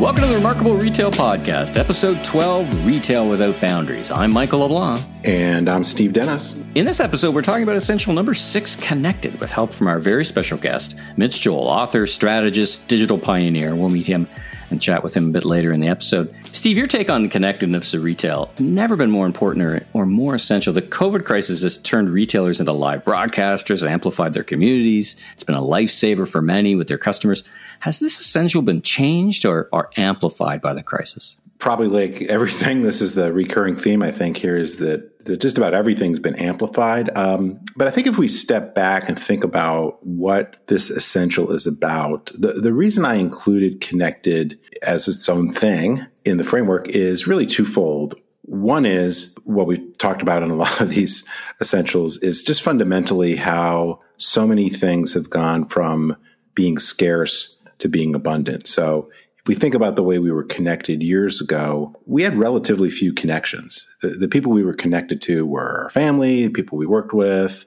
Welcome to the Remarkable Retail Podcast, episode 12 Retail Without Boundaries. I'm Michael LeBlanc. And I'm Steve Dennis. In this episode, we're talking about essential number six connected with help from our very special guest, Mitch Joel, author, strategist, digital pioneer. We'll meet him and chat with him a bit later in the episode. Steve, your take on the connectedness of retail never been more important or, or more essential. The COVID crisis has turned retailers into live broadcasters, amplified their communities. It's been a lifesaver for many with their customers. Has this essential been changed or, or amplified by the crisis? Probably like everything, this is the recurring theme, I think, here is that, that just about everything's been amplified. Um, but I think if we step back and think about what this essential is about, the, the reason I included connected as its own thing in the framework is really twofold. One is what we've talked about in a lot of these essentials is just fundamentally how so many things have gone from being scarce to being abundant. So if we think about the way we were connected years ago, we had relatively few connections. The, the people we were connected to were our family, people we worked with,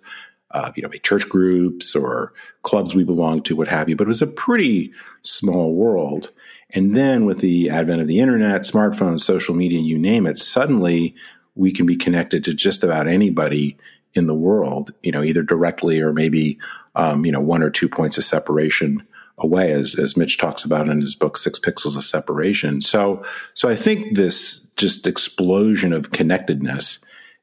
uh, you know, church groups or clubs we belonged to, what have you. But it was a pretty small world. And then with the advent of the internet, smartphones, social media, you name it, suddenly we can be connected to just about anybody in the world, you know, either directly or maybe, um, you know, one or two points of separation away, as, as Mitch talks about in his book, Six Pixels of Separation. So, so I think this just explosion of connectedness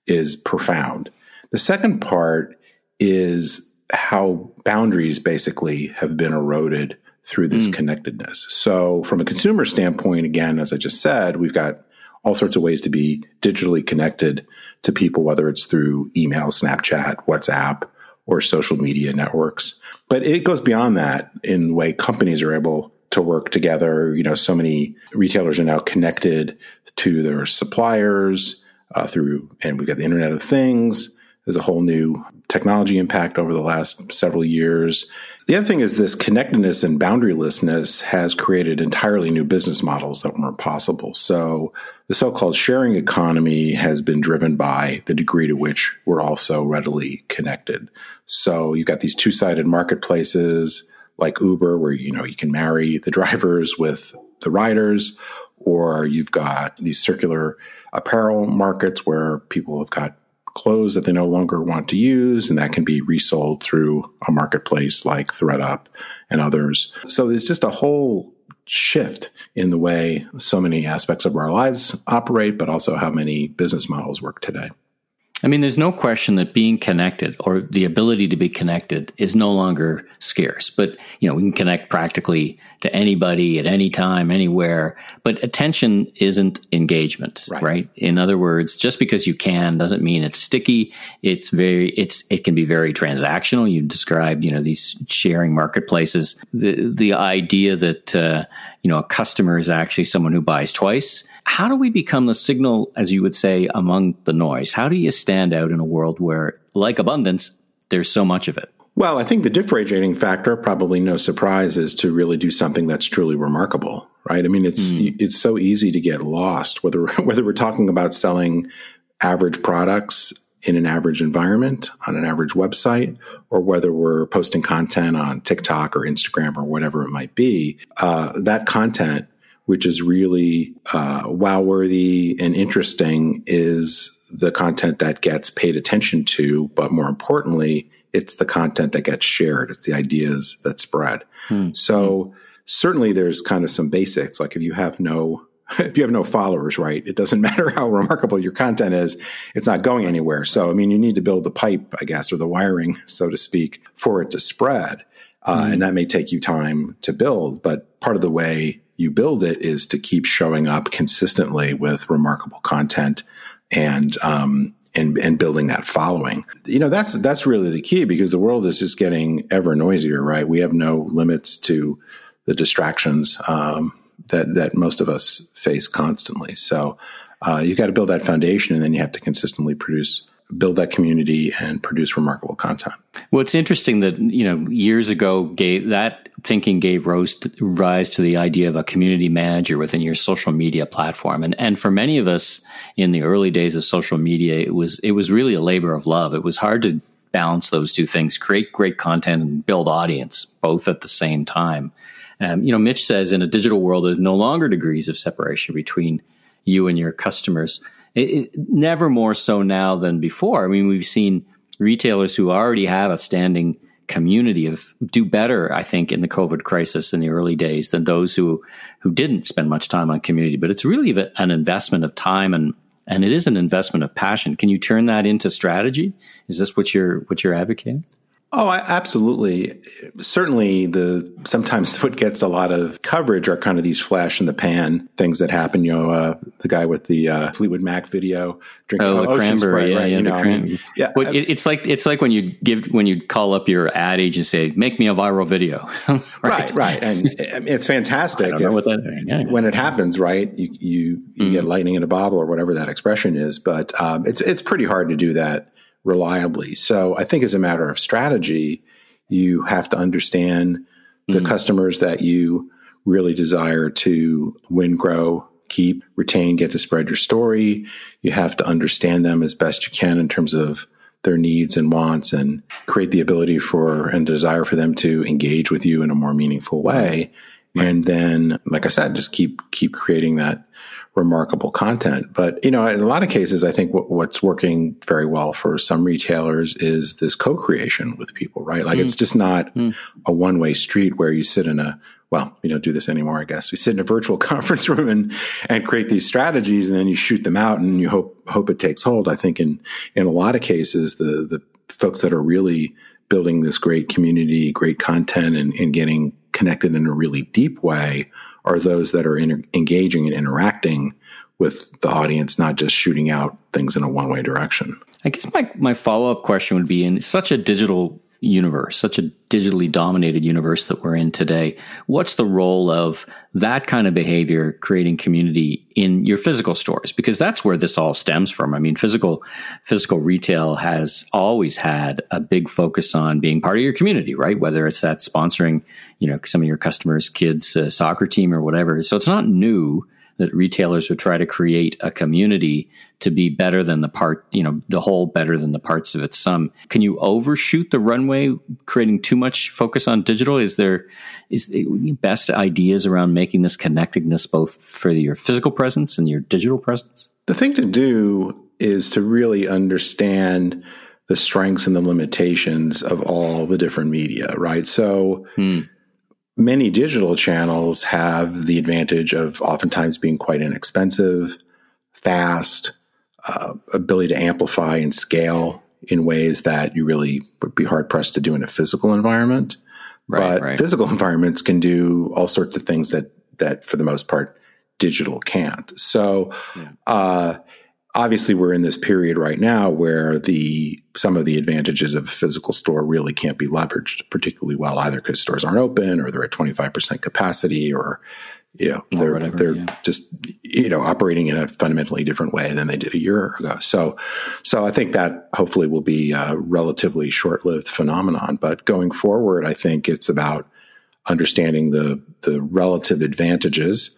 is profound. The second part is how boundaries basically have been eroded through this mm. connectedness. So, from a consumer standpoint, again, as I just said, we've got all sorts of ways to be digitally connected to people, whether it's through email, Snapchat, WhatsApp, or social media networks. But it goes beyond that in the way companies are able to work together. You know, so many retailers are now connected to their suppliers uh, through, and we've got the Internet of Things. There's a whole new technology impact over the last several years. The other thing is this connectedness and boundarylessness has created entirely new business models that weren't possible. So the so-called sharing economy has been driven by the degree to which we're also readily connected. So you've got these two-sided marketplaces like Uber where you know you can marry the drivers with the riders or you've got these circular apparel markets where people have got clothes that they no longer want to use, and that can be resold through a marketplace like ThredUp and others. So there's just a whole shift in the way so many aspects of our lives operate, but also how many business models work today. I mean, there's no question that being connected or the ability to be connected is no longer scarce. But, you know, we can connect practically to anybody at any time, anywhere. But attention isn't engagement, right? right? In other words, just because you can doesn't mean it's sticky. It's very, it's, it can be very transactional. You described, you know, these sharing marketplaces. The, the idea that, uh, you know, a customer is actually someone who buys twice how do we become the signal, as you would say, among the noise? How do you stand out in a world where, like abundance, there's so much of it? Well, I think the differentiating factor, probably no surprise, is to really do something that's truly remarkable, right? I mean, it's mm. it's so easy to get lost whether whether we're talking about selling average products in an average environment on an average website, or whether we're posting content on TikTok or Instagram or whatever it might be. Uh, that content which is really uh, wow worthy and interesting is the content that gets paid attention to, but more importantly, it's the content that gets shared. It's the ideas that spread. Hmm. So certainly there's kind of some basics. Like if you have no, if you have no followers, right, it doesn't matter how remarkable your content is. It's not going anywhere. So, I mean, you need to build the pipe, I guess, or the wiring, so to speak, for it to spread. Uh, hmm. and that may take you time to build, but part of the way you build it is to keep showing up consistently with remarkable content and um, and and building that following. You know, that's that's really the key because the world is just getting ever noisier, right? We have no limits to the distractions um, that that most of us face constantly. So uh, you got to build that foundation, and then you have to consistently produce build that community and produce remarkable content. Well, it's interesting that you know years ago gave that thinking gave rise to, rise to the idea of a community manager within your social media platform, and and for many of us in the early days of social media, it was it was really a labor of love. It was hard to balance those two things, create great content and build audience both at the same time. Um, you know, Mitch says in a digital world, there's no longer degrees of separation between you and your customers. It, it, never more so now than before. I mean, we've seen retailers who already have a standing community of do better, I think, in the COVID crisis in the early days than those who who didn't spend much time on community. But it's really an investment of time and and it is an investment of passion. Can you turn that into strategy? Is this what you're what you're advocating? Oh, absolutely. Certainly, the sometimes what gets a lot of coverage are kind of these flash in the pan things that happen. You know, uh, the guy with the uh, Fleetwood Mac video drinking oh, the cranberry, yeah, right? yeah, you know, cran- I mean, yeah. Well, it, it's like it's like when you give when you call up your ad and say, "Make me a viral video." right? right, right, and it's fantastic. I if, that, yeah. when it happens. Right, you you, you mm-hmm. get lightning in a bottle or whatever that expression is, but um, it's it's pretty hard to do that reliably. So I think as a matter of strategy, you have to understand the mm-hmm. customers that you really desire to win, grow, keep, retain, get to spread your story. You have to understand them as best you can in terms of their needs and wants and create the ability for and desire for them to engage with you in a more meaningful way. Right. And then, like I said, just keep, keep creating that remarkable content. But, you know, in a lot of cases, I think what, what's working very well for some retailers is this co-creation with people, right? Like mm. it's just not mm. a one way street where you sit in a, well, we don't do this anymore, I guess. We sit in a virtual conference room and, and create these strategies and then you shoot them out and you hope, hope it takes hold. I think in, in a lot of cases, the, the folks that are really building this great community, great content and, and getting connected in a really deep way are those that are inter- engaging and interacting with the audience, not just shooting out things in a one way direction. I guess my, my follow up question would be in such a digital universe, such a digitally dominated universe that we're in today, what's the role of that kind of behavior creating community in your physical stores? Because that's where this all stems from. I mean, physical physical retail has always had a big focus on being part of your community, right? Whether it's that sponsoring, you know, some of your customers' kids' uh, soccer team or whatever. So it's not new that retailers would try to create a community to be better than the part, you know, the whole better than the parts of its sum. Can you overshoot the runway, creating too much focus on digital? Is there is the best ideas around making this connectedness both for your physical presence and your digital presence? The thing to do is to really understand the strengths and the limitations of all the different media, right? So hmm many digital channels have the advantage of oftentimes being quite inexpensive, fast, uh, ability to amplify and scale in ways that you really would be hard pressed to do in a physical environment. Right, but right. physical environments can do all sorts of things that that for the most part digital can't. So yeah. uh, obviously we're in this period right now where the some of the advantages of a physical store really can't be leveraged particularly well either because stores aren't open or they're at 25% capacity or you know they're whatever, they're yeah. just you know operating in a fundamentally different way than they did a year ago so so i think that hopefully will be a relatively short-lived phenomenon but going forward i think it's about understanding the the relative advantages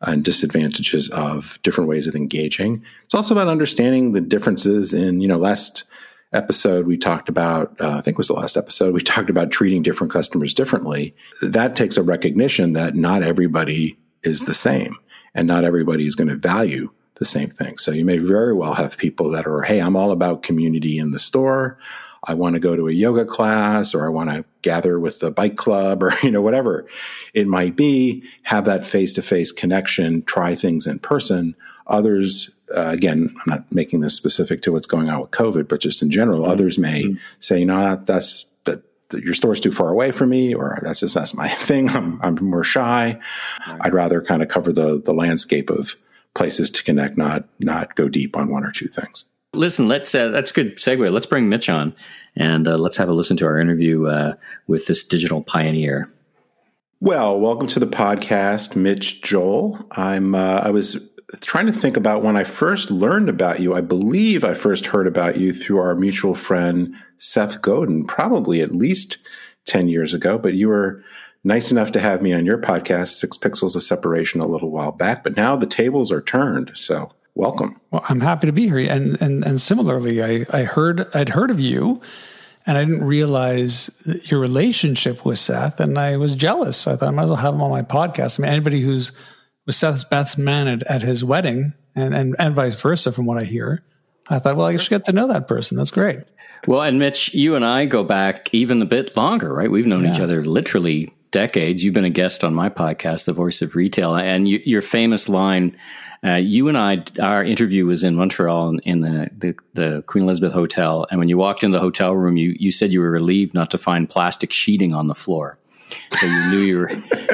and disadvantages of different ways of engaging. It's also about understanding the differences in, you know, last episode we talked about, uh, I think was the last episode, we talked about treating different customers differently. That takes a recognition that not everybody is the same and not everybody is going to value the same thing. So you may very well have people that are, Hey, I'm all about community in the store. I want to go to a yoga class or I want to gather with the bike club or, you know, whatever it might be, have that face to face connection, try things in person. Others, uh, again, I'm not making this specific to what's going on with COVID, but just in general, mm-hmm. others may mm-hmm. say, you know, that's, that, your store's too far away from me, or that's just, that's my thing. I'm, I'm more shy. Right. I'd rather kind of cover the, the landscape of places to connect, not, not go deep on one or two things. Listen, let's uh, that's a good segue. Let's bring Mitch on and uh, let's have a listen to our interview uh, with this digital pioneer. Well, welcome to the podcast, Mitch Joel. I'm uh, I was trying to think about when I first learned about you. I believe I first heard about you through our mutual friend Seth Godin, probably at least ten years ago. But you were nice enough to have me on your podcast, Six Pixels of Separation, a little while back. But now the tables are turned. So welcome. Well, I'm happy to be here. And and and similarly, I I heard I'd heard of you and I didn't realize your relationship with Seth, and I was jealous. I thought I might as well have him on my podcast. I mean, anybody who's was Seth's best man at, at his wedding, and, and and vice versa, from what I hear. I thought, well, I should get to know that person. That's great. Well, and Mitch, you and I go back even a bit longer, right? We've known yeah. each other literally decades. You've been a guest on my podcast, The Voice of Retail, and you, your famous line. Uh, you and I, our interview was in Montreal in, in the, the, the Queen Elizabeth Hotel, and when you walked in the hotel room, you you said you were relieved not to find plastic sheeting on the floor. So you knew you were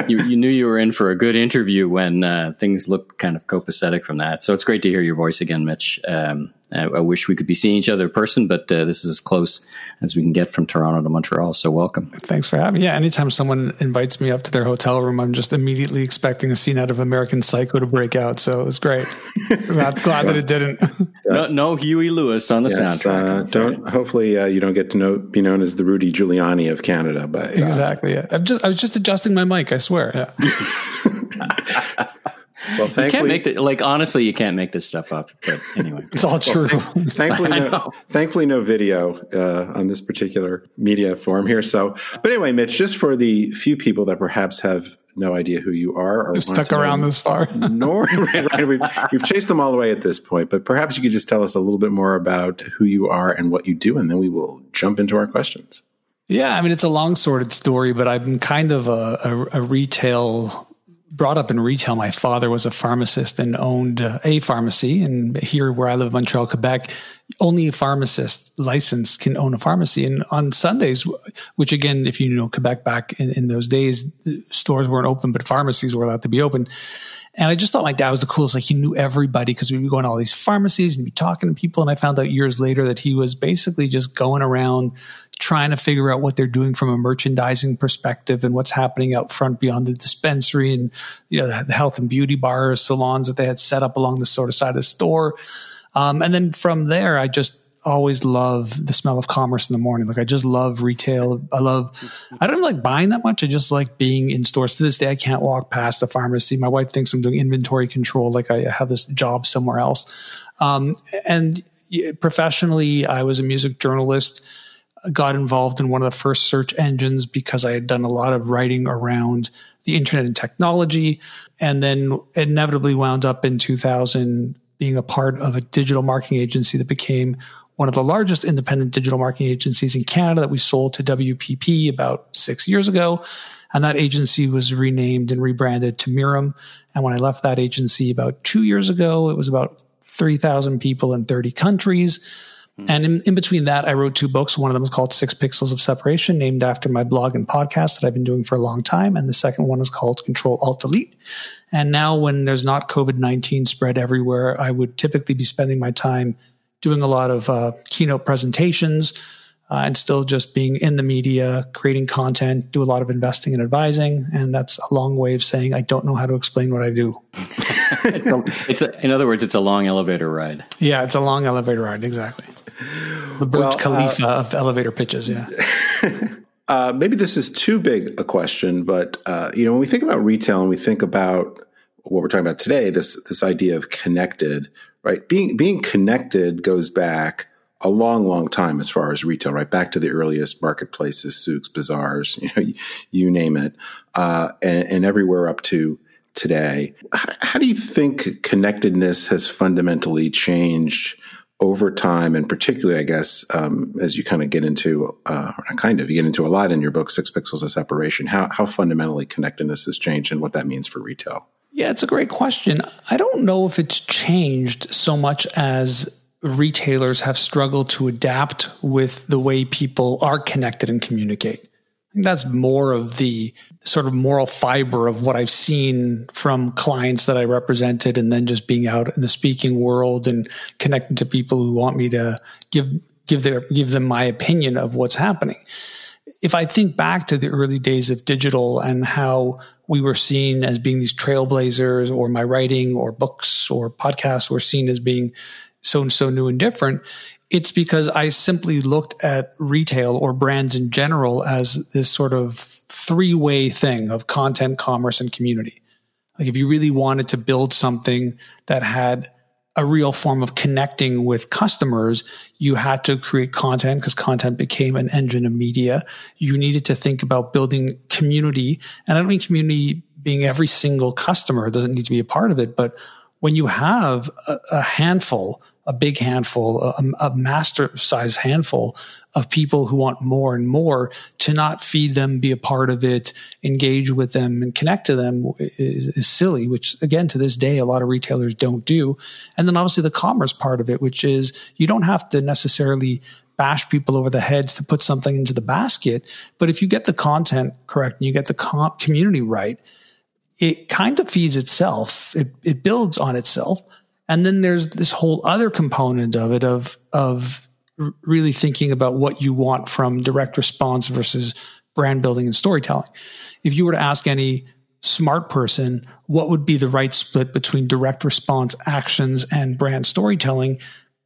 you, you knew you were in for a good interview when uh, things looked kind of copacetic from that. So it's great to hear your voice again, Mitch. Um, I, I, wish we could be seeing each other in person, but uh, this is as close as we can get from Toronto to Montreal. So welcome. Thanks for having me. Yeah, anytime someone invites me up to their hotel room, I'm just immediately expecting a scene out of American Psycho to break out. So it was great. I'm glad that it didn't. no, no Huey Lewis on the yes, soundtrack. Uh, don't. Hopefully, uh, you don't get to know be known as the Rudy Giuliani of Canada. But uh, exactly. Yeah. I'm just. I was just adjusting my mic. I swear. Yeah. Well, thankfully, you can't make the, like honestly, you can't make this stuff up. But anyway, it's all true. Well, thankfully, no, thankfully, no video uh, on this particular media form here. So, but anyway, Mitch, just for the few people that perhaps have no idea who you are or stuck around this far, nor right, right, we've, we've chased them all the way at this point. But perhaps you could just tell us a little bit more about who you are and what you do, and then we will jump into our questions. Yeah, I mean it's a long sorted story, but I'm kind of a, a, a retail brought up in retail. My father was a pharmacist and owned uh, a pharmacy. And here, where I live, Montreal, Quebec, only a pharmacist licensed can own a pharmacy. And on Sundays, which again, if you know Quebec back in, in those days, stores weren't open, but pharmacies were allowed to be open. And I just thought my dad was the coolest. Like he knew everybody because we'd be going to all these pharmacies and be talking to people. And I found out years later that he was basically just going around trying to figure out what they're doing from a merchandising perspective and what's happening out front beyond the dispensary and you know the health and beauty bars, salons that they had set up along the sort of side of the store. Um, and then from there, I just always love the smell of commerce in the morning. Like I just love retail. I love, I don't like buying that much. I just like being in stores. To this day, I can't walk past a pharmacy. My wife thinks I'm doing inventory control. Like I have this job somewhere else. Um, and professionally, I was a music journalist. Got involved in one of the first search engines because I had done a lot of writing around the internet and technology. And then inevitably wound up in 2000 being a part of a digital marketing agency that became one of the largest independent digital marketing agencies in Canada that we sold to WPP about six years ago. And that agency was renamed and rebranded to Mirum. And when I left that agency about two years ago, it was about 3,000 people in 30 countries. Mm. And in, in, between that, I wrote two books. One of them is called Six Pixels of Separation, named after my blog and podcast that I've been doing for a long time. And the second one is called Control Alt Delete. And now, when there's not COVID 19 spread everywhere, I would typically be spending my time doing a lot of uh, keynote presentations uh, and still just being in the media, creating content, do a lot of investing and advising. And that's a long way of saying I don't know how to explain what I do. it's, a, in other words, it's a long elevator ride. Yeah, it's a long elevator ride. Exactly. The Burj well, Khalifa uh, of elevator pitches. Yeah. Uh, maybe this is too big a question, but uh, you know, when we think about retail and we think about what we're talking about today, this this idea of connected, right? Being being connected goes back a long, long time as far as retail, right? Back to the earliest marketplaces, souks, bazaars, you know, you, name it, uh, and, and, everywhere up to today. How, how, do you think connectedness has fundamentally changed over time, and particularly, I guess, um, as you kind of get into, uh, kind of, you get into a lot in your book, Six Pixels of Separation. How how fundamentally connectedness has changed, and what that means for retail? Yeah, it's a great question. I don't know if it's changed so much as retailers have struggled to adapt with the way people are connected and communicate. That's more of the sort of moral fiber of what I've seen from clients that I represented and then just being out in the speaking world and connecting to people who want me to give give their give them my opinion of what's happening. If I think back to the early days of digital and how we were seen as being these trailblazers or my writing or books or podcasts were seen as being so and so new and different it's because i simply looked at retail or brands in general as this sort of three-way thing of content commerce and community. Like if you really wanted to build something that had a real form of connecting with customers, you had to create content because content became an engine of media. You needed to think about building community. And I don't mean community being every single customer doesn't need to be a part of it, but when you have a, a handful, a big handful, a, a master size handful of people who want more and more to not feed them, be a part of it, engage with them and connect to them is, is, silly, which again, to this day, a lot of retailers don't do. And then obviously the commerce part of it, which is you don't have to necessarily bash people over the heads to put something into the basket. But if you get the content correct and you get the com- community right, it kind of feeds itself. It, it builds on itself. And then there's this whole other component of it of, of really thinking about what you want from direct response versus brand building and storytelling. If you were to ask any smart person, what would be the right split between direct response actions and brand storytelling?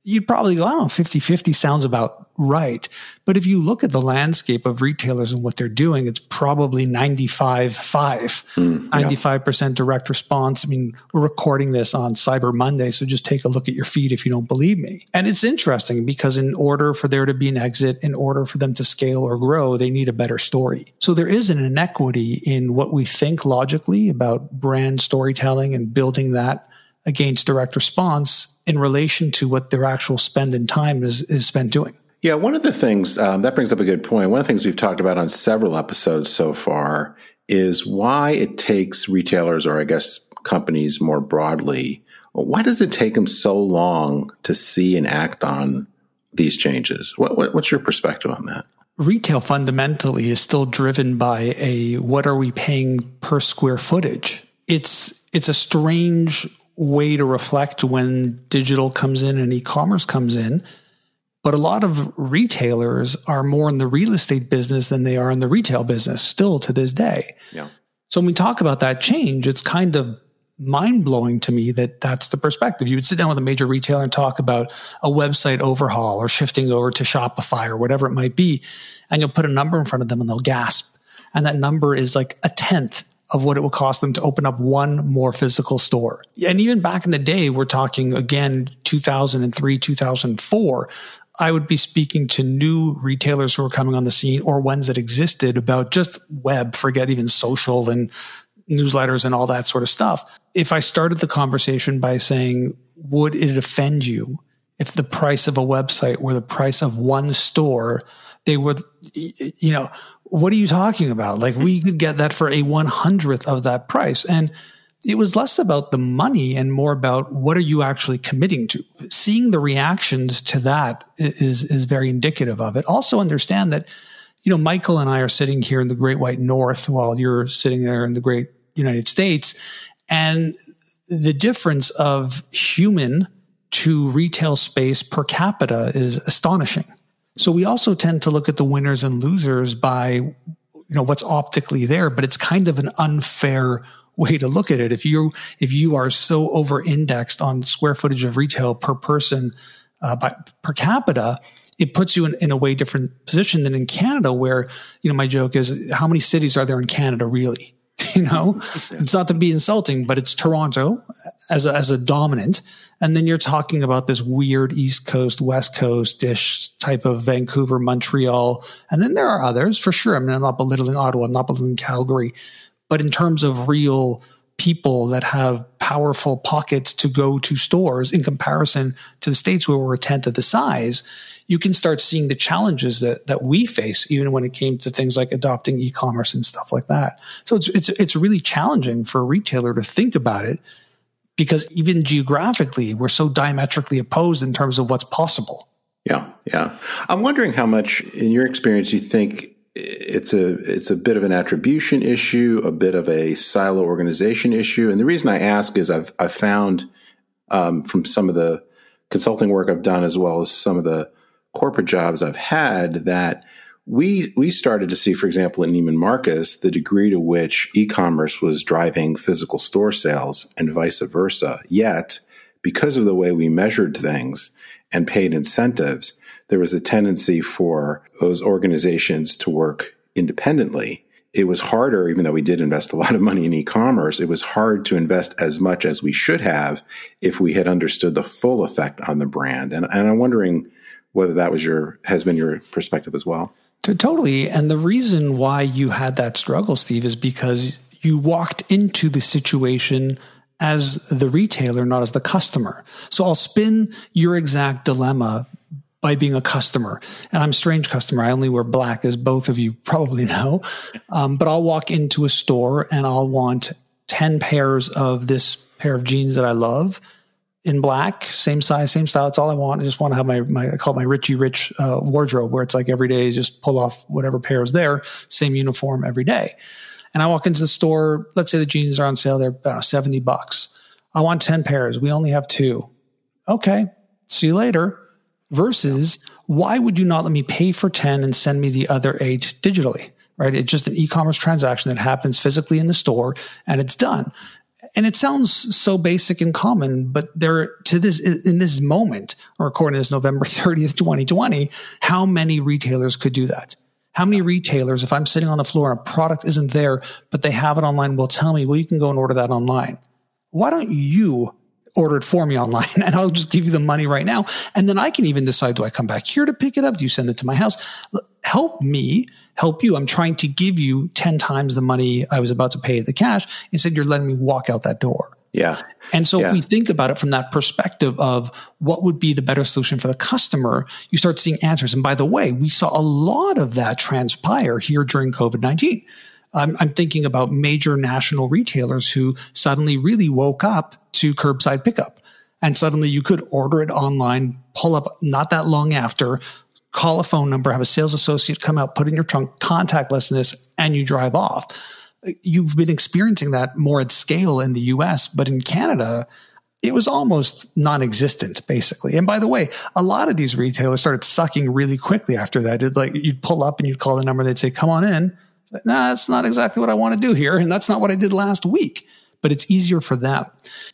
You'd probably go, I don't know, 50 50 sounds about right. But if you look at the landscape of retailers and what they're doing, it's probably 95 5, mm, 95% direct response. I mean, we're recording this on Cyber Monday, so just take a look at your feed if you don't believe me. And it's interesting because in order for there to be an exit, in order for them to scale or grow, they need a better story. So there is an inequity in what we think logically about brand storytelling and building that against direct response in relation to what their actual spend and time is, is spent doing. Yeah, one of the things um, that brings up a good point. One of the things we've talked about on several episodes so far is why it takes retailers, or I guess companies more broadly, why does it take them so long to see and act on these changes? What, what, what's your perspective on that? Retail fundamentally is still driven by a what are we paying per square footage? It's it's a strange way to reflect when digital comes in and e-commerce comes in but a lot of retailers are more in the real estate business than they are in the retail business still to this day. Yeah. So when we talk about that change, it's kind of mind blowing to me that that's the perspective. You would sit down with a major retailer and talk about a website overhaul or shifting over to Shopify or whatever it might be. And you'll put a number in front of them and they'll gasp. And that number is like a tenth of what it would cost them to open up one more physical store. And even back in the day, we're talking again, 2003, 2004, I would be speaking to new retailers who were coming on the scene or ones that existed about just web, forget even social and newsletters and all that sort of stuff. If I started the conversation by saying, would it offend you if the price of a website were the price of one store? They would, you know, what are you talking about? Like we could get that for a one hundredth of that price. And it was less about the money and more about what are you actually committing to. Seeing the reactions to that is is very indicative of it. Also understand that you know Michael and I are sitting here in the Great White North while you're sitting there in the Great United States and the difference of human to retail space per capita is astonishing. So we also tend to look at the winners and losers by you know what's optically there, but it's kind of an unfair way to look at it. If you if you are so over indexed on square footage of retail per person uh, by, per capita, it puts you in, in, a way different position than in Canada, where you know my joke is how many cities are there in Canada really? You know, yeah. it's not to be insulting, but it's Toronto as a, as a dominant, and then you're talking about this weird East Coast, West Coast ish type of Vancouver, Montreal, and then there are others for sure. I mean, I'm not belittling Ottawa, I'm not belittling Calgary, but in terms of real people that have powerful pockets to go to stores in comparison to the states where we're a tenth of the size, you can start seeing the challenges that, that we face, even when it came to things like adopting e-commerce and stuff like that. So it's, it's, it's really challenging for a retailer to think about it because even geographically, we're so diametrically opposed in terms of what's possible. Yeah. Yeah. I'm wondering how much in your experience you think it's a it's a bit of an attribution issue, a bit of a silo organization issue, and the reason I ask is I've I've found um, from some of the consulting work I've done as well as some of the corporate jobs I've had that we we started to see, for example, at Neiman Marcus, the degree to which e-commerce was driving physical store sales and vice versa. Yet, because of the way we measured things and paid incentives, there was a tendency for those organizations to work independently it was harder, even though we did invest a lot of money in e-commerce, it was hard to invest as much as we should have if we had understood the full effect on the brand. And, and I'm wondering whether that was your has been your perspective as well. Totally. And the reason why you had that struggle, Steve, is because you walked into the situation as the retailer, not as the customer. So I'll spin your exact dilemma by being a customer. And I'm a strange customer. I only wear black, as both of you probably know. Um, but I'll walk into a store and I'll want 10 pairs of this pair of jeans that I love in black, same size, same style. It's all I want. I just want to have my, my I call it my Richie Rich uh, wardrobe where it's like every day, just pull off whatever pair is there, same uniform every day. And I walk into the store, let's say the jeans are on sale, they're about 70 bucks. I want 10 pairs. We only have two. Okay, see you later versus why would you not let me pay for 10 and send me the other eight digitally? Right. It's just an e-commerce transaction that happens physically in the store and it's done. And it sounds so basic and common, but there to this in this moment, or according to this November 30th, 2020, how many retailers could do that? How many retailers, if I'm sitting on the floor and a product isn't there, but they have it online, will tell me, well, you can go and order that online. Why don't you order it for me online and I'll just give you the money right now. And then I can even decide, do I come back here to pick it up? Do you send it to my house? Help me help you. I'm trying to give you 10 times the money I was about to pay the cash. Instead, you're letting me walk out that door. Yeah. And so yeah. if we think about it from that perspective of what would be the better solution for the customer, you start seeing answers. And by the way, we saw a lot of that transpire here during COVID 19. I'm, I'm thinking about major national retailers who suddenly really woke up to curbside pickup. And suddenly you could order it online, pull up not that long after, call a phone number, have a sales associate come out, put in your trunk contactlessness, and you drive off. You've been experiencing that more at scale in the US, but in Canada, it was almost non-existent basically. And by the way, a lot of these retailers started sucking really quickly after that. It, like you'd pull up and you'd call the number, they'd say, come on in. Like, nah, that's not exactly what I want to do here. And that's not what I did last week, but it's easier for them.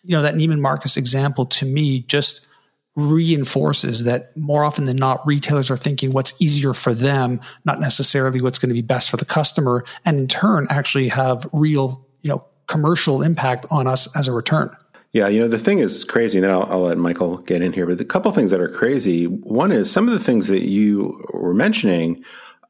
You know, that Neiman Marcus example to me just reinforces that more often than not, retailers are thinking what's easier for them, not necessarily what's going to be best for the customer. And in turn, actually have real, you know, commercial impact on us as a return. Yeah, you know, the thing is crazy, and then I'll, I'll, let Michael get in here, but the couple things that are crazy. One is some of the things that you were mentioning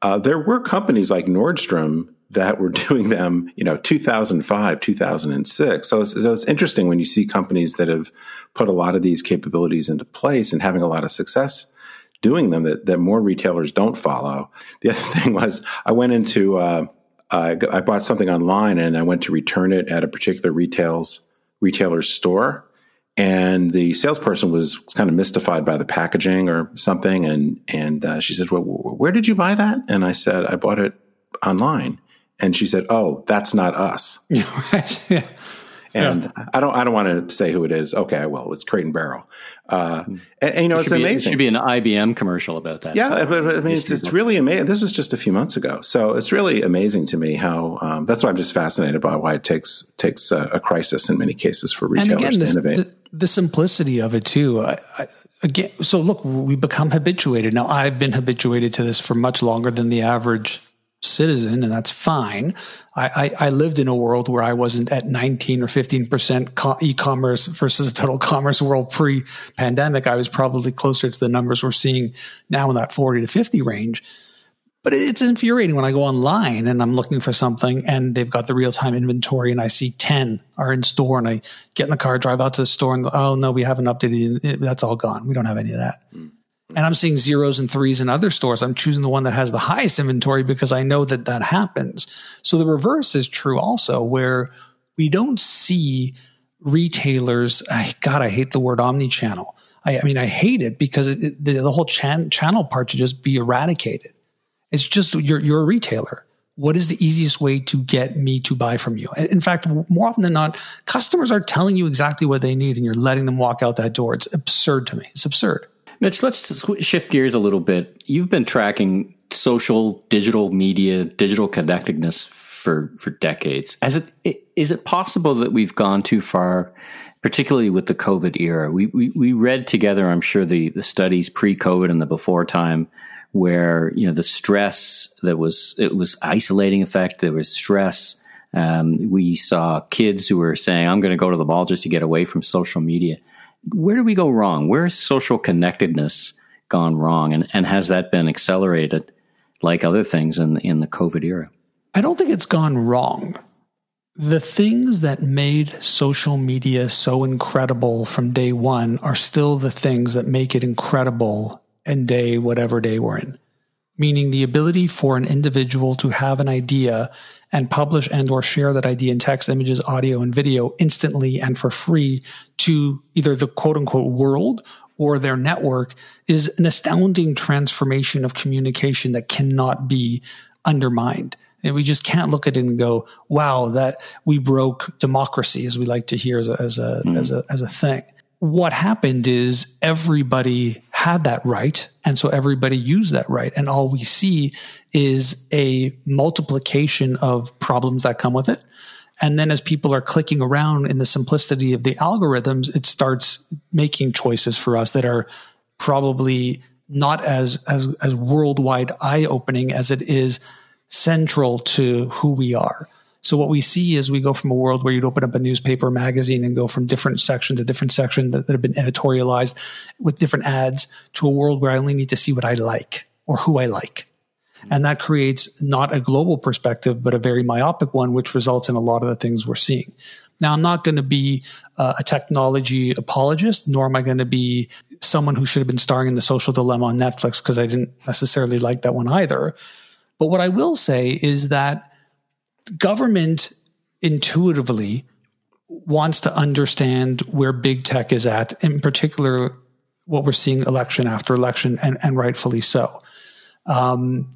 uh, there were companies like Nordstrom that were doing them, you know, 2005, 2006. So it's, so it's interesting when you see companies that have put a lot of these capabilities into place and having a lot of success doing them that, that more retailers don't follow. The other thing was I went into, uh, I, I bought something online and I went to return it at a particular retail's retailer's store and the salesperson was kind of mystified by the packaging or something. And and uh, she said well where did you buy that? And i said i bought it online. And she said oh that's not us. yeah. and yeah. i don't i don't want to say who it is okay well it's crate and barrel uh, and, and, you know, it it's be. It should be an IBM commercial about that. Yeah, so, but, but, I mean, it's, it's really amazing. This was just a few months ago, so it's really amazing to me how. Um, that's why I'm just fascinated by why it takes takes a, a crisis in many cases for retailers again, to this, innovate. The, the simplicity of it too. I, I, again, so look, we become habituated. Now, I've been habituated to this for much longer than the average citizen, and that's fine. I, I, I lived in a world where I wasn't at 19 or 15 percent e-commerce versus total commerce world pre-pandemic. I was probably closer to the numbers we're seeing now in that 40 to 50 range. But it's infuriating when I go online and I'm looking for something and they've got the real time inventory and I see 10 are in store and I get in the car, drive out to the store and oh no, we haven't updated. That's all gone. We don't have any of that. Mm-hmm. And I'm seeing zeros and threes in other stores. I'm choosing the one that has the highest inventory because I know that that happens. So the reverse is true also where we don't see retailers. God, I hate the word omni-channel. I, I mean, I hate it because it, the, the, whole chan- channel part should just be eradicated. It's just you're you're a retailer. What is the easiest way to get me to buy from you? In fact, more often than not, customers are telling you exactly what they need and you're letting them walk out that door. It's absurd to me. It's absurd. Mitch, let's shift gears a little bit. You've been tracking social, digital media, digital connectedness for for decades. As it is it possible that we've gone too far, particularly with the COVID era? We we, we read together, I'm sure the the studies pre-COVID and the before time where you know the stress that was it was isolating effect. There was stress. Um, we saw kids who were saying, "I'm going to go to the ball just to get away from social media." Where do we go wrong? Where's social connectedness gone wrong, and and has that been accelerated like other things in in the COVID era? I don't think it's gone wrong. The things that made social media so incredible from day one are still the things that make it incredible and day, whatever day we're in. Meaning the ability for an individual to have an idea and publish and or share that idea in text, images, audio, and video instantly and for free to either the quote unquote world or their network is an astounding transformation of communication that cannot be undermined. And we just can't look at it and go, wow, that we broke democracy, as we like to hear as a, as a, mm. as a, as a thing. What happened is everybody had that right. And so everybody used that right. And all we see is a multiplication of problems that come with it. And then as people are clicking around in the simplicity of the algorithms, it starts making choices for us that are probably not as, as, as worldwide eye opening as it is central to who we are. So what we see is we go from a world where you'd open up a newspaper magazine and go from different section to different section that, that have been editorialized with different ads to a world where I only need to see what I like or who I like. And that creates not a global perspective, but a very myopic one, which results in a lot of the things we're seeing. Now, I'm not going to be uh, a technology apologist, nor am I going to be someone who should have been starring in the social dilemma on Netflix because I didn't necessarily like that one either. But what I will say is that government intuitively wants to understand where big tech is at, in particular, what we're seeing election after election, and, and rightfully so. Um,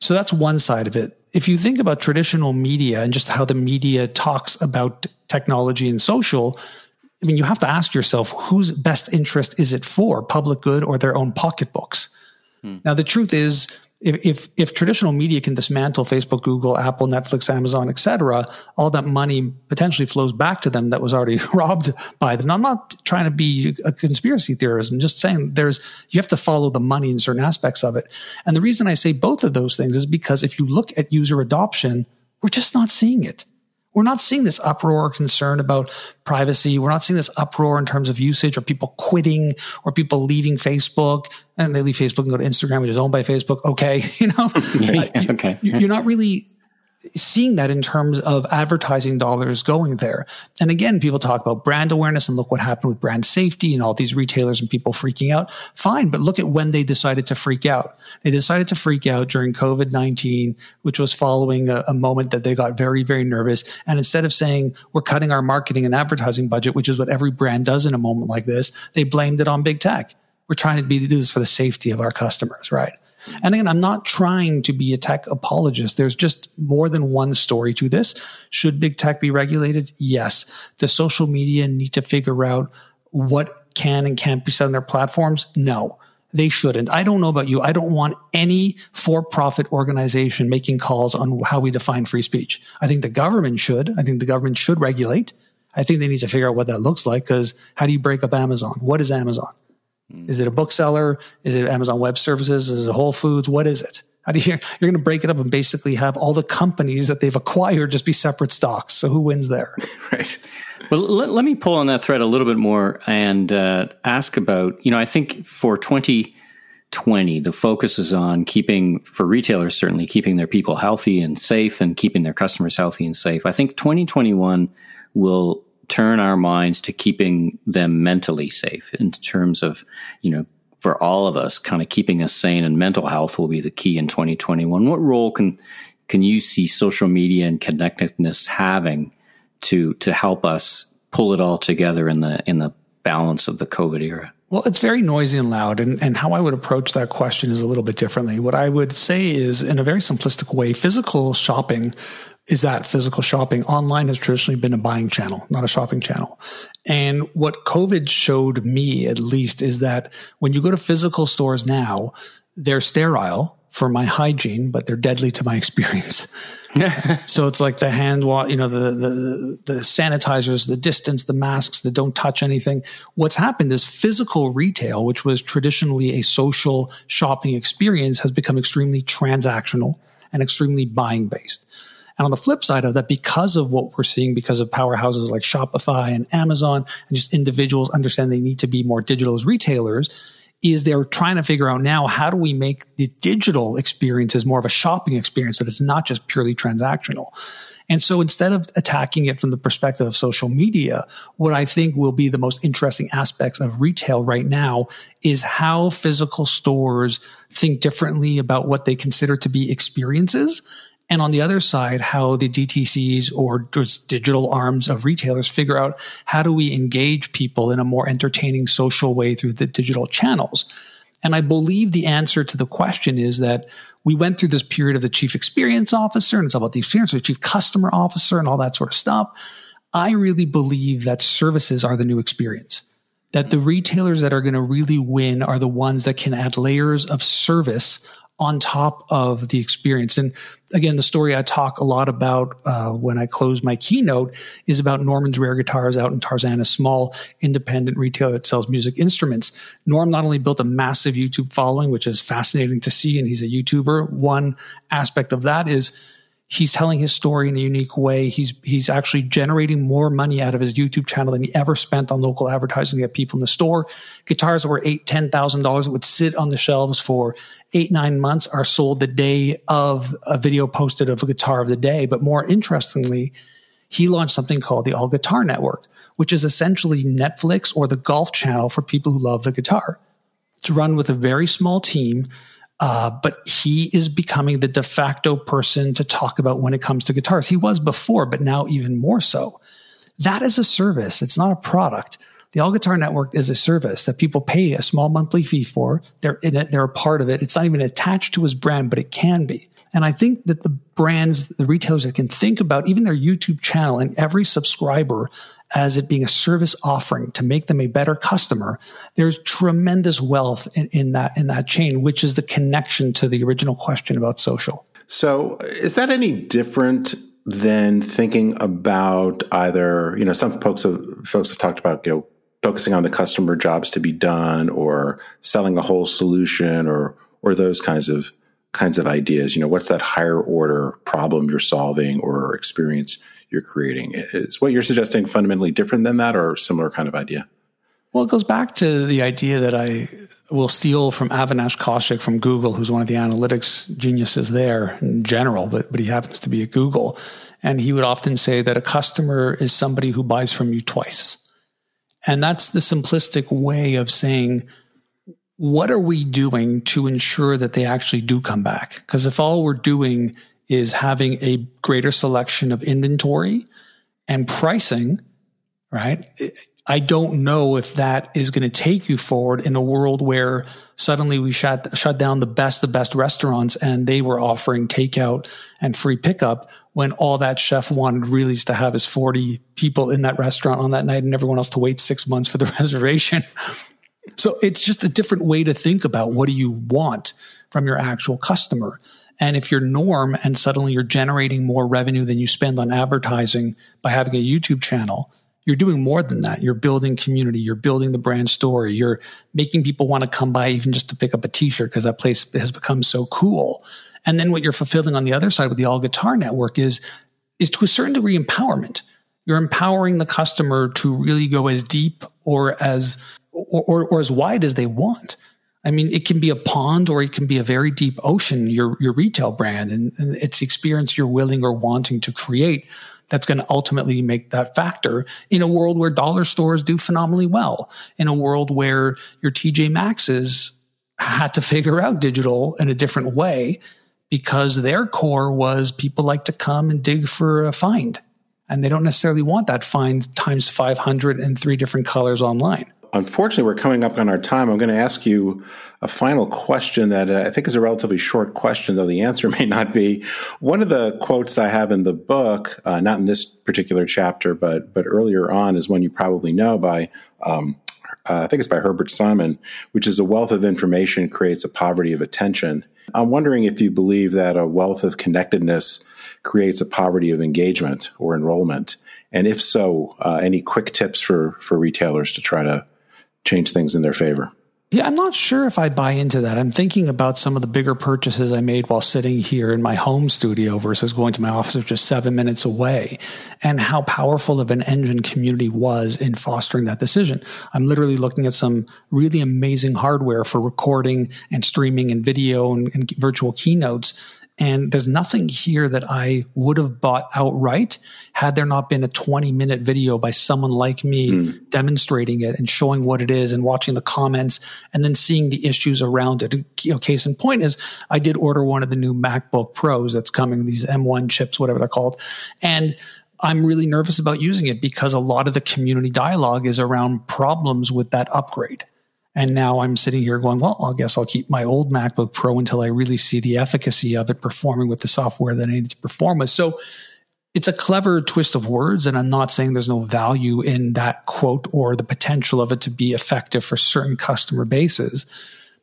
so that's one side of it. If you think about traditional media and just how the media talks about technology and social, I mean, you have to ask yourself whose best interest is it for, public good or their own pocketbooks? Hmm. Now, the truth is, if, if, if traditional media can dismantle Facebook, Google, Apple, Netflix, Amazon, etc., all that money potentially flows back to them that was already robbed by them. Now, I'm not trying to be a conspiracy theorist. I'm just saying there's you have to follow the money in certain aspects of it. And the reason I say both of those things is because if you look at user adoption, we're just not seeing it. We're not seeing this uproar or concern about privacy. We're not seeing this uproar in terms of usage or people quitting or people leaving Facebook and they leave Facebook and go to Instagram, which is owned by Facebook. Okay. You know, yeah, uh, okay. You're not really seeing that in terms of advertising dollars going there. And again, people talk about brand awareness and look what happened with brand safety and all these retailers and people freaking out. Fine. But look at when they decided to freak out. They decided to freak out during COVID-19, which was following a, a moment that they got very, very nervous. And instead of saying we're cutting our marketing and advertising budget, which is what every brand does in a moment like this, they blamed it on big tech. We're trying to be, do this for the safety of our customers, right? And again, I'm not trying to be a tech apologist. There's just more than one story to this. Should big tech be regulated? Yes. Does social media need to figure out what can and can't be said on their platforms? No. They shouldn't. I don't know about you. I don't want any for profit organization making calls on how we define free speech. I think the government should. I think the government should regulate. I think they need to figure out what that looks like because how do you break up Amazon? What is Amazon? Mm. Is it a bookseller? Is it Amazon Web Services? Is it Whole Foods? What is it? How do you, you're going to break it up and basically have all the companies that they've acquired just be separate stocks. So who wins there? right. Well, let, let, me pull on that thread a little bit more and uh, ask about, you know, I think for 2020, the focus is on keeping, for retailers, certainly keeping their people healthy and safe and keeping their customers healthy and safe. I think 2021 will turn our minds to keeping them mentally safe in terms of, you know, for all of us, kind of keeping us sane and mental health will be the key in 2021. What role can can you see social media and connectedness having to to help us pull it all together in the in the balance of the COVID era? Well, it's very noisy and loud. And, and how I would approach that question is a little bit differently. What I would say is, in a very simplistic way, physical shopping is that physical shopping. Online has traditionally been a buying channel, not a shopping channel. And what COVID showed me, at least, is that when you go to physical stores now, they're sterile for my hygiene, but they're deadly to my experience. so it's like the hand wash, you know, the, the, the sanitizers, the distance, the masks that don't touch anything. What's happened is physical retail, which was traditionally a social shopping experience, has become extremely transactional and extremely buying based. And on the flip side of that, because of what we're seeing, because of powerhouses like Shopify and Amazon, and just individuals understand they need to be more digital as retailers, is they're trying to figure out now how do we make the digital experiences more of a shopping experience that is not just purely transactional. And so instead of attacking it from the perspective of social media, what I think will be the most interesting aspects of retail right now is how physical stores think differently about what they consider to be experiences and on the other side, how the DTCs or just digital arms of retailers figure out how do we engage people in a more entertaining social way through the digital channels. And I believe the answer to the question is that we went through this period of the chief experience officer and it's about the experience, the chief customer officer and all that sort of stuff. I really believe that services are the new experience. That the retailers that are going to really win are the ones that can add layers of service on top of the experience. And again, the story I talk a lot about uh, when I close my keynote is about Norman's Rare Guitars out in Tarzana, a small independent retailer that sells music instruments. Norm not only built a massive YouTube following, which is fascinating to see, and he's a YouTuber. One aspect of that is he's telling his story in a unique way. He's he's actually generating more money out of his YouTube channel than he ever spent on local advertising to get people in the store. Guitars that were eight, ten thousand dollars that would sit on the shelves for eight, nine months are sold the day of a video posted of a guitar of the day. But more interestingly, he launched something called the All Guitar Network, which is essentially Netflix or the golf channel for people who love the guitar. It's run with a very small team uh, but he is becoming the de facto person to talk about when it comes to guitars. He was before, but now even more so. That is a service. It's not a product. The All Guitar Network is a service that people pay a small monthly fee for. They're in it. They're a part of it. It's not even attached to his brand, but it can be. And I think that the brands, the retailers that can think about even their YouTube channel and every subscriber as it being a service offering to make them a better customer, there's tremendous wealth in, in that in that chain, which is the connection to the original question about social. So, is that any different than thinking about either you know some folks have folks have talked about you know focusing on the customer jobs to be done or selling a whole solution or or those kinds of kinds of ideas you know what's that higher order problem you're solving or experience you're creating. Is what you're suggesting fundamentally different than that or similar kind of idea? Well, it goes back to the idea that I will steal from Avinash Kaushik from Google, who's one of the analytics geniuses there in general, but, but he happens to be at Google. And he would often say that a customer is somebody who buys from you twice. And that's the simplistic way of saying, what are we doing to ensure that they actually do come back? Because if all we're doing is having a greater selection of inventory and pricing, right? I don't know if that is going to take you forward in a world where suddenly we shut shut down the best the best restaurants and they were offering takeout and free pickup when all that chef wanted really is to have his 40 people in that restaurant on that night and everyone else to wait 6 months for the reservation. So it's just a different way to think about what do you want from your actual customer. And if you're norm and suddenly you're generating more revenue than you spend on advertising by having a YouTube channel, you're doing more than that. You're building community. You're building the brand story. You're making people want to come by even just to pick up a t-shirt because that place has become so cool. And then what you're fulfilling on the other side with the all guitar network is, is to a certain degree empowerment. You're empowering the customer to really go as deep or as, or, or, or as wide as they want. I mean, it can be a pond or it can be a very deep ocean, your, your retail brand. And, and it's the experience you're willing or wanting to create that's going to ultimately make that factor in a world where dollar stores do phenomenally well, in a world where your TJ Maxx's had to figure out digital in a different way because their core was people like to come and dig for a find. And they don't necessarily want that find times 500 in three different colors online unfortunately, we're coming up on our time. I'm going to ask you a final question that uh, I think is a relatively short question, though the answer may not be. One of the quotes I have in the book, uh, not in this particular chapter, but but earlier on, is one you probably know by. Um, uh, I think it's by Herbert Simon, which is a wealth of information creates a poverty of attention. I'm wondering if you believe that a wealth of connectedness creates a poverty of engagement or enrollment. And if so, uh, any quick tips for, for retailers to try to change things in their favor? Yeah, I'm not sure if I buy into that. I'm thinking about some of the bigger purchases I made while sitting here in my home studio versus going to my office, is seven minutes away, and how powerful of an engine community was in fostering that decision. I'm literally looking at some really amazing hardware for recording and streaming and video and, and virtual keynotes. And there's nothing here that I would have bought outright had there not been a 20 minute video by someone like me mm. demonstrating it and showing what it is and watching the comments and then seeing the issues around it. You know, case in point is I did order one of the new MacBook Pros that's coming, these M1 chips, whatever they're called. And I'm really nervous about using it because a lot of the community dialogue is around problems with that upgrade. And now I'm sitting here going, well, I guess I'll keep my old MacBook Pro until I really see the efficacy of it performing with the software that I need to perform with. So it's a clever twist of words. And I'm not saying there's no value in that quote or the potential of it to be effective for certain customer bases,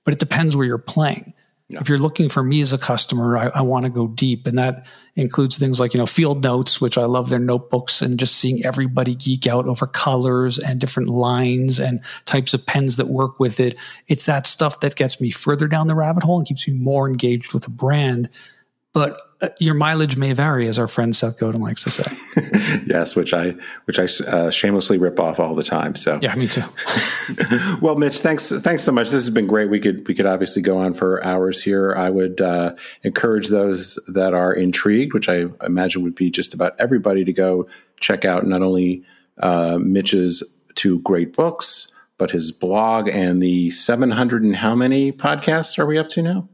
but it depends where you're playing. If you're looking for me as a customer, I, I want to go deep. And that includes things like, you know, field notes, which I love their notebooks and just seeing everybody geek out over colors and different lines and types of pens that work with it. It's that stuff that gets me further down the rabbit hole and keeps me more engaged with a brand. But your mileage may vary, as our friend Seth Godin likes to say. yes, which I which I uh, shamelessly rip off all the time. So yeah, me too. well, Mitch, thanks thanks so much. This has been great. We could we could obviously go on for hours here. I would uh, encourage those that are intrigued, which I imagine would be just about everybody, to go check out not only uh, Mitch's two great books, but his blog and the seven hundred and how many podcasts are we up to now?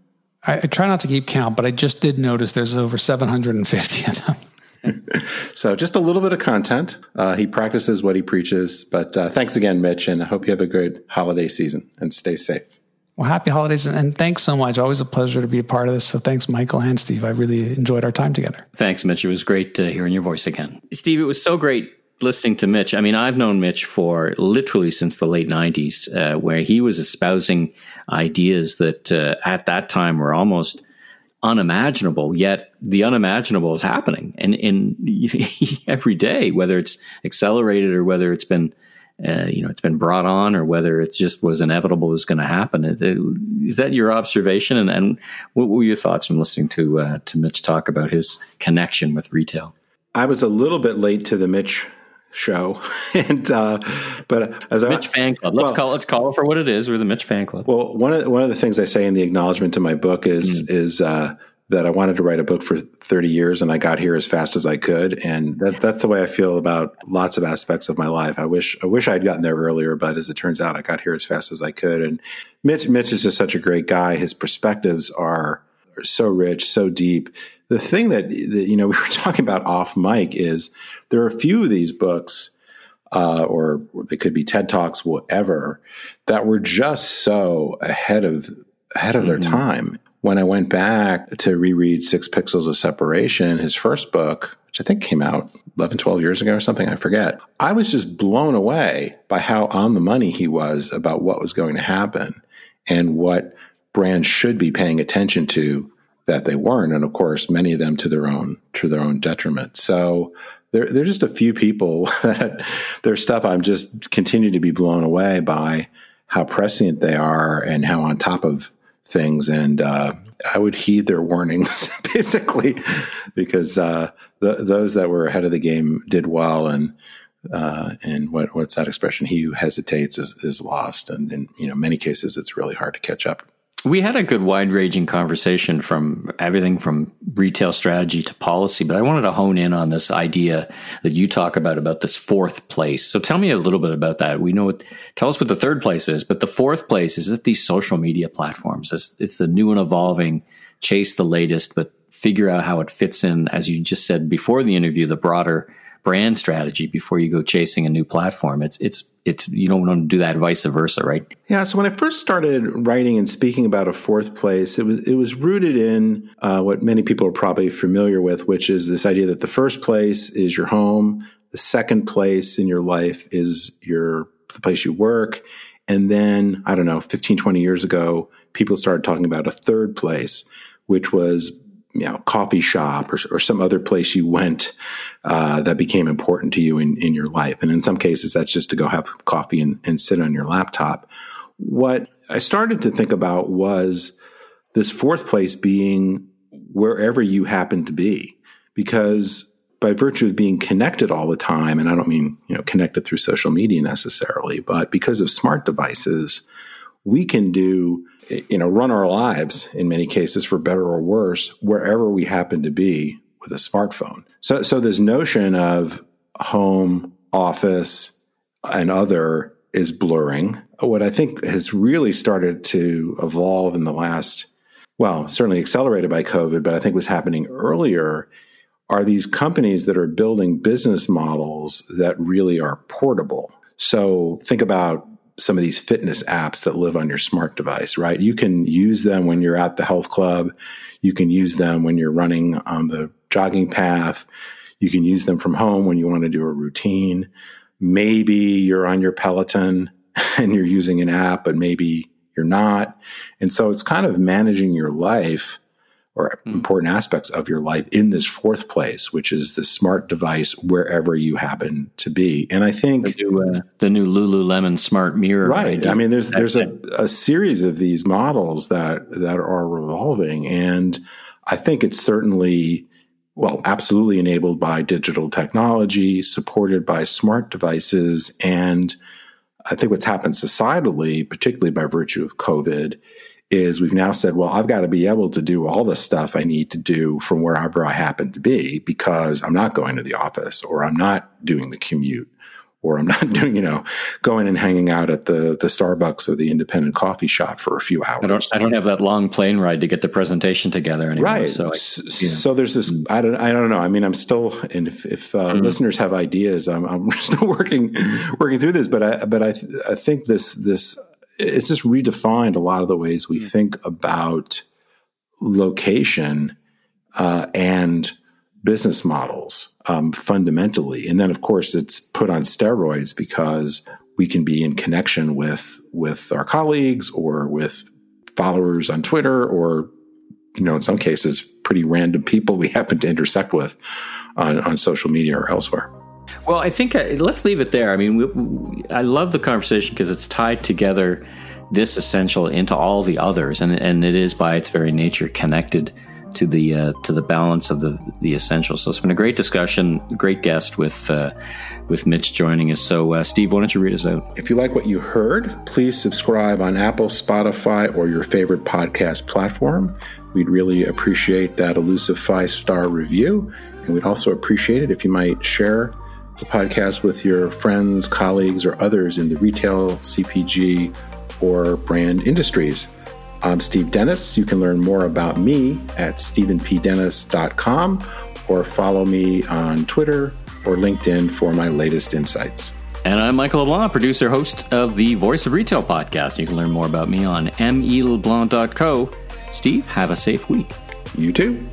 I, I, try not to keep count, but I just did notice there's over 750 of them. so just a little bit of content. Uh, he practices what he preaches. But uh, thanks again, Mitch, and I hope you have a good holiday season and stay safe. Well, happy holidays and thanks so much. Always a pleasure to be a part of this. So thanks, Michael and Steve. I really enjoyed our time together. Thanks, Mitch. It was great uh, hearing your voice again. Steve, it was so great listening to Mitch, I mean, I've known Mitch for literally since the late 90s, uh, where he was espousing ideas that uh, at that time were almost unimaginable, yet the unimaginable is happening. And in every day, whether it's accelerated or whether it's been uh, you know, it's been brought on, or whether it just was inevitable was going to happen. Is that your observation? And, and, what were your thoughts from listening to uh, to Mitch talk about his connection with retail? I was a little bit late to the Mitch show. and uh, but as Mitch I, fan club, let's well, call let's call it for what it is. We're the Mitch fan club. Well, one of one of the things I say in the acknowledgement to my book is mm. is uh, that I wanted to write a book for 30 years and I got here as fast as I could. And that, that's the way I feel about lots of aspects of my life. I wish, I wish I'd gotten there earlier, but as it turns out, I got here as fast as I could. And Mitch, Mitch is just such a great guy. His perspectives are so rich, so deep. The thing that, that, you know, we were talking about off mic is there are a few of these books, uh, or, they could be TED Talks, whatever, that were just so ahead of ahead of mm-hmm. their time. When I went back to reread Six Pixels of Separation, his first book, which I think came out 11, 12 years ago or something, I forget, I was just blown away by how on the money he was about what was going to happen and what brands should be paying attention to that they weren't. And of course, many of them to their own, to their own detriment. So there, there's just a few people that their stuff I'm just continue to be blown away by how prescient they are and how on top of things. And uh, I would heed their warnings basically because uh, those that were ahead of the game did well. And uh, and what, what's that expression? He who hesitates is, is lost. And in you know many cases, it's really hard to catch up. We had a good wide ranging conversation from everything from retail strategy to policy, but I wanted to hone in on this idea that you talk about, about this fourth place. So tell me a little bit about that. We know what, tell us what the third place is, but the fourth place is that these social media platforms. It's, it's the new and evolving, chase the latest, but figure out how it fits in, as you just said before the interview, the broader brand strategy before you go chasing a new platform. It's it's it's you don't want to do that vice versa, right? Yeah. So when I first started writing and speaking about a fourth place, it was it was rooted in uh, what many people are probably familiar with, which is this idea that the first place is your home, the second place in your life is your the place you work, And then, I don't know, 15, 20 years ago, people started talking about a third place, which was you know, coffee shop or, or some other place you went uh, that became important to you in, in your life. And in some cases, that's just to go have coffee and, and sit on your laptop. What I started to think about was this fourth place being wherever you happen to be, because by virtue of being connected all the time, and I don't mean you know connected through social media necessarily, but because of smart devices, we can do you know run our lives in many cases for better or worse wherever we happen to be with a smartphone. So so this notion of home, office, and other is blurring. What I think has really started to evolve in the last, well, certainly accelerated by COVID, but I think was happening earlier are these companies that are building business models that really are portable. So think about some of these fitness apps that live on your smart device, right? You can use them when you're at the health club. You can use them when you're running on the jogging path. You can use them from home when you want to do a routine. Maybe you're on your Peloton and you're using an app, but maybe you're not. And so it's kind of managing your life or mm. important aspects of your life in this fourth place, which is the smart device wherever you happen to be. And I think the new, uh, the new Lululemon smart mirror, right? I mean, there's there's a, a series of these models that that are revolving, and I think it's certainly well, absolutely enabled by digital technology, supported by smart devices, and I think what's happened societally, particularly by virtue of COVID, is we've now said, well, I've got to be able to do all the stuff I need to do from wherever I happen to be because I'm not going to the office or I'm not doing the commute or I'm not doing, you know, going and hanging out at the the Starbucks or the independent coffee shop for a few hours. I don't I don't have that long plane ride to get the presentation together anymore. Right. So, I, so there's this. I don't. I don't know. I mean, I'm still. And if, if uh, mm-hmm. listeners have ideas, I'm, I'm still working working through this. But I but I I think this this it's just redefined a lot of the ways we mm. think about location uh, and business models um, fundamentally. And then, of course, it's put on steroids because we can be in connection with with our colleagues or with followers on Twitter or you know in some cases pretty random people we happen to intersect with on, on social media or elsewhere. Well, I think uh, let's leave it there. I mean, we, we, I love the conversation because it's tied together this essential into all the others, and and it is by its very nature connected to the uh, to the balance of the the essentials. So it's been a great discussion, great guest with uh, with Mitch joining us. So uh, Steve, why don't you read us out? If you like what you heard, please subscribe on Apple, Spotify, or your favorite podcast platform. We'd really appreciate that elusive five star review, and we'd also appreciate it if you might share the podcast with your friends, colleagues, or others in the retail, CPG, or brand industries. I'm Steve Dennis. You can learn more about me at stevenpdennis.com or follow me on Twitter or LinkedIn for my latest insights. And I'm Michael LeBlanc, producer, host of the Voice of Retail podcast. You can learn more about me on meleblanc.co. Steve, have a safe week. You too.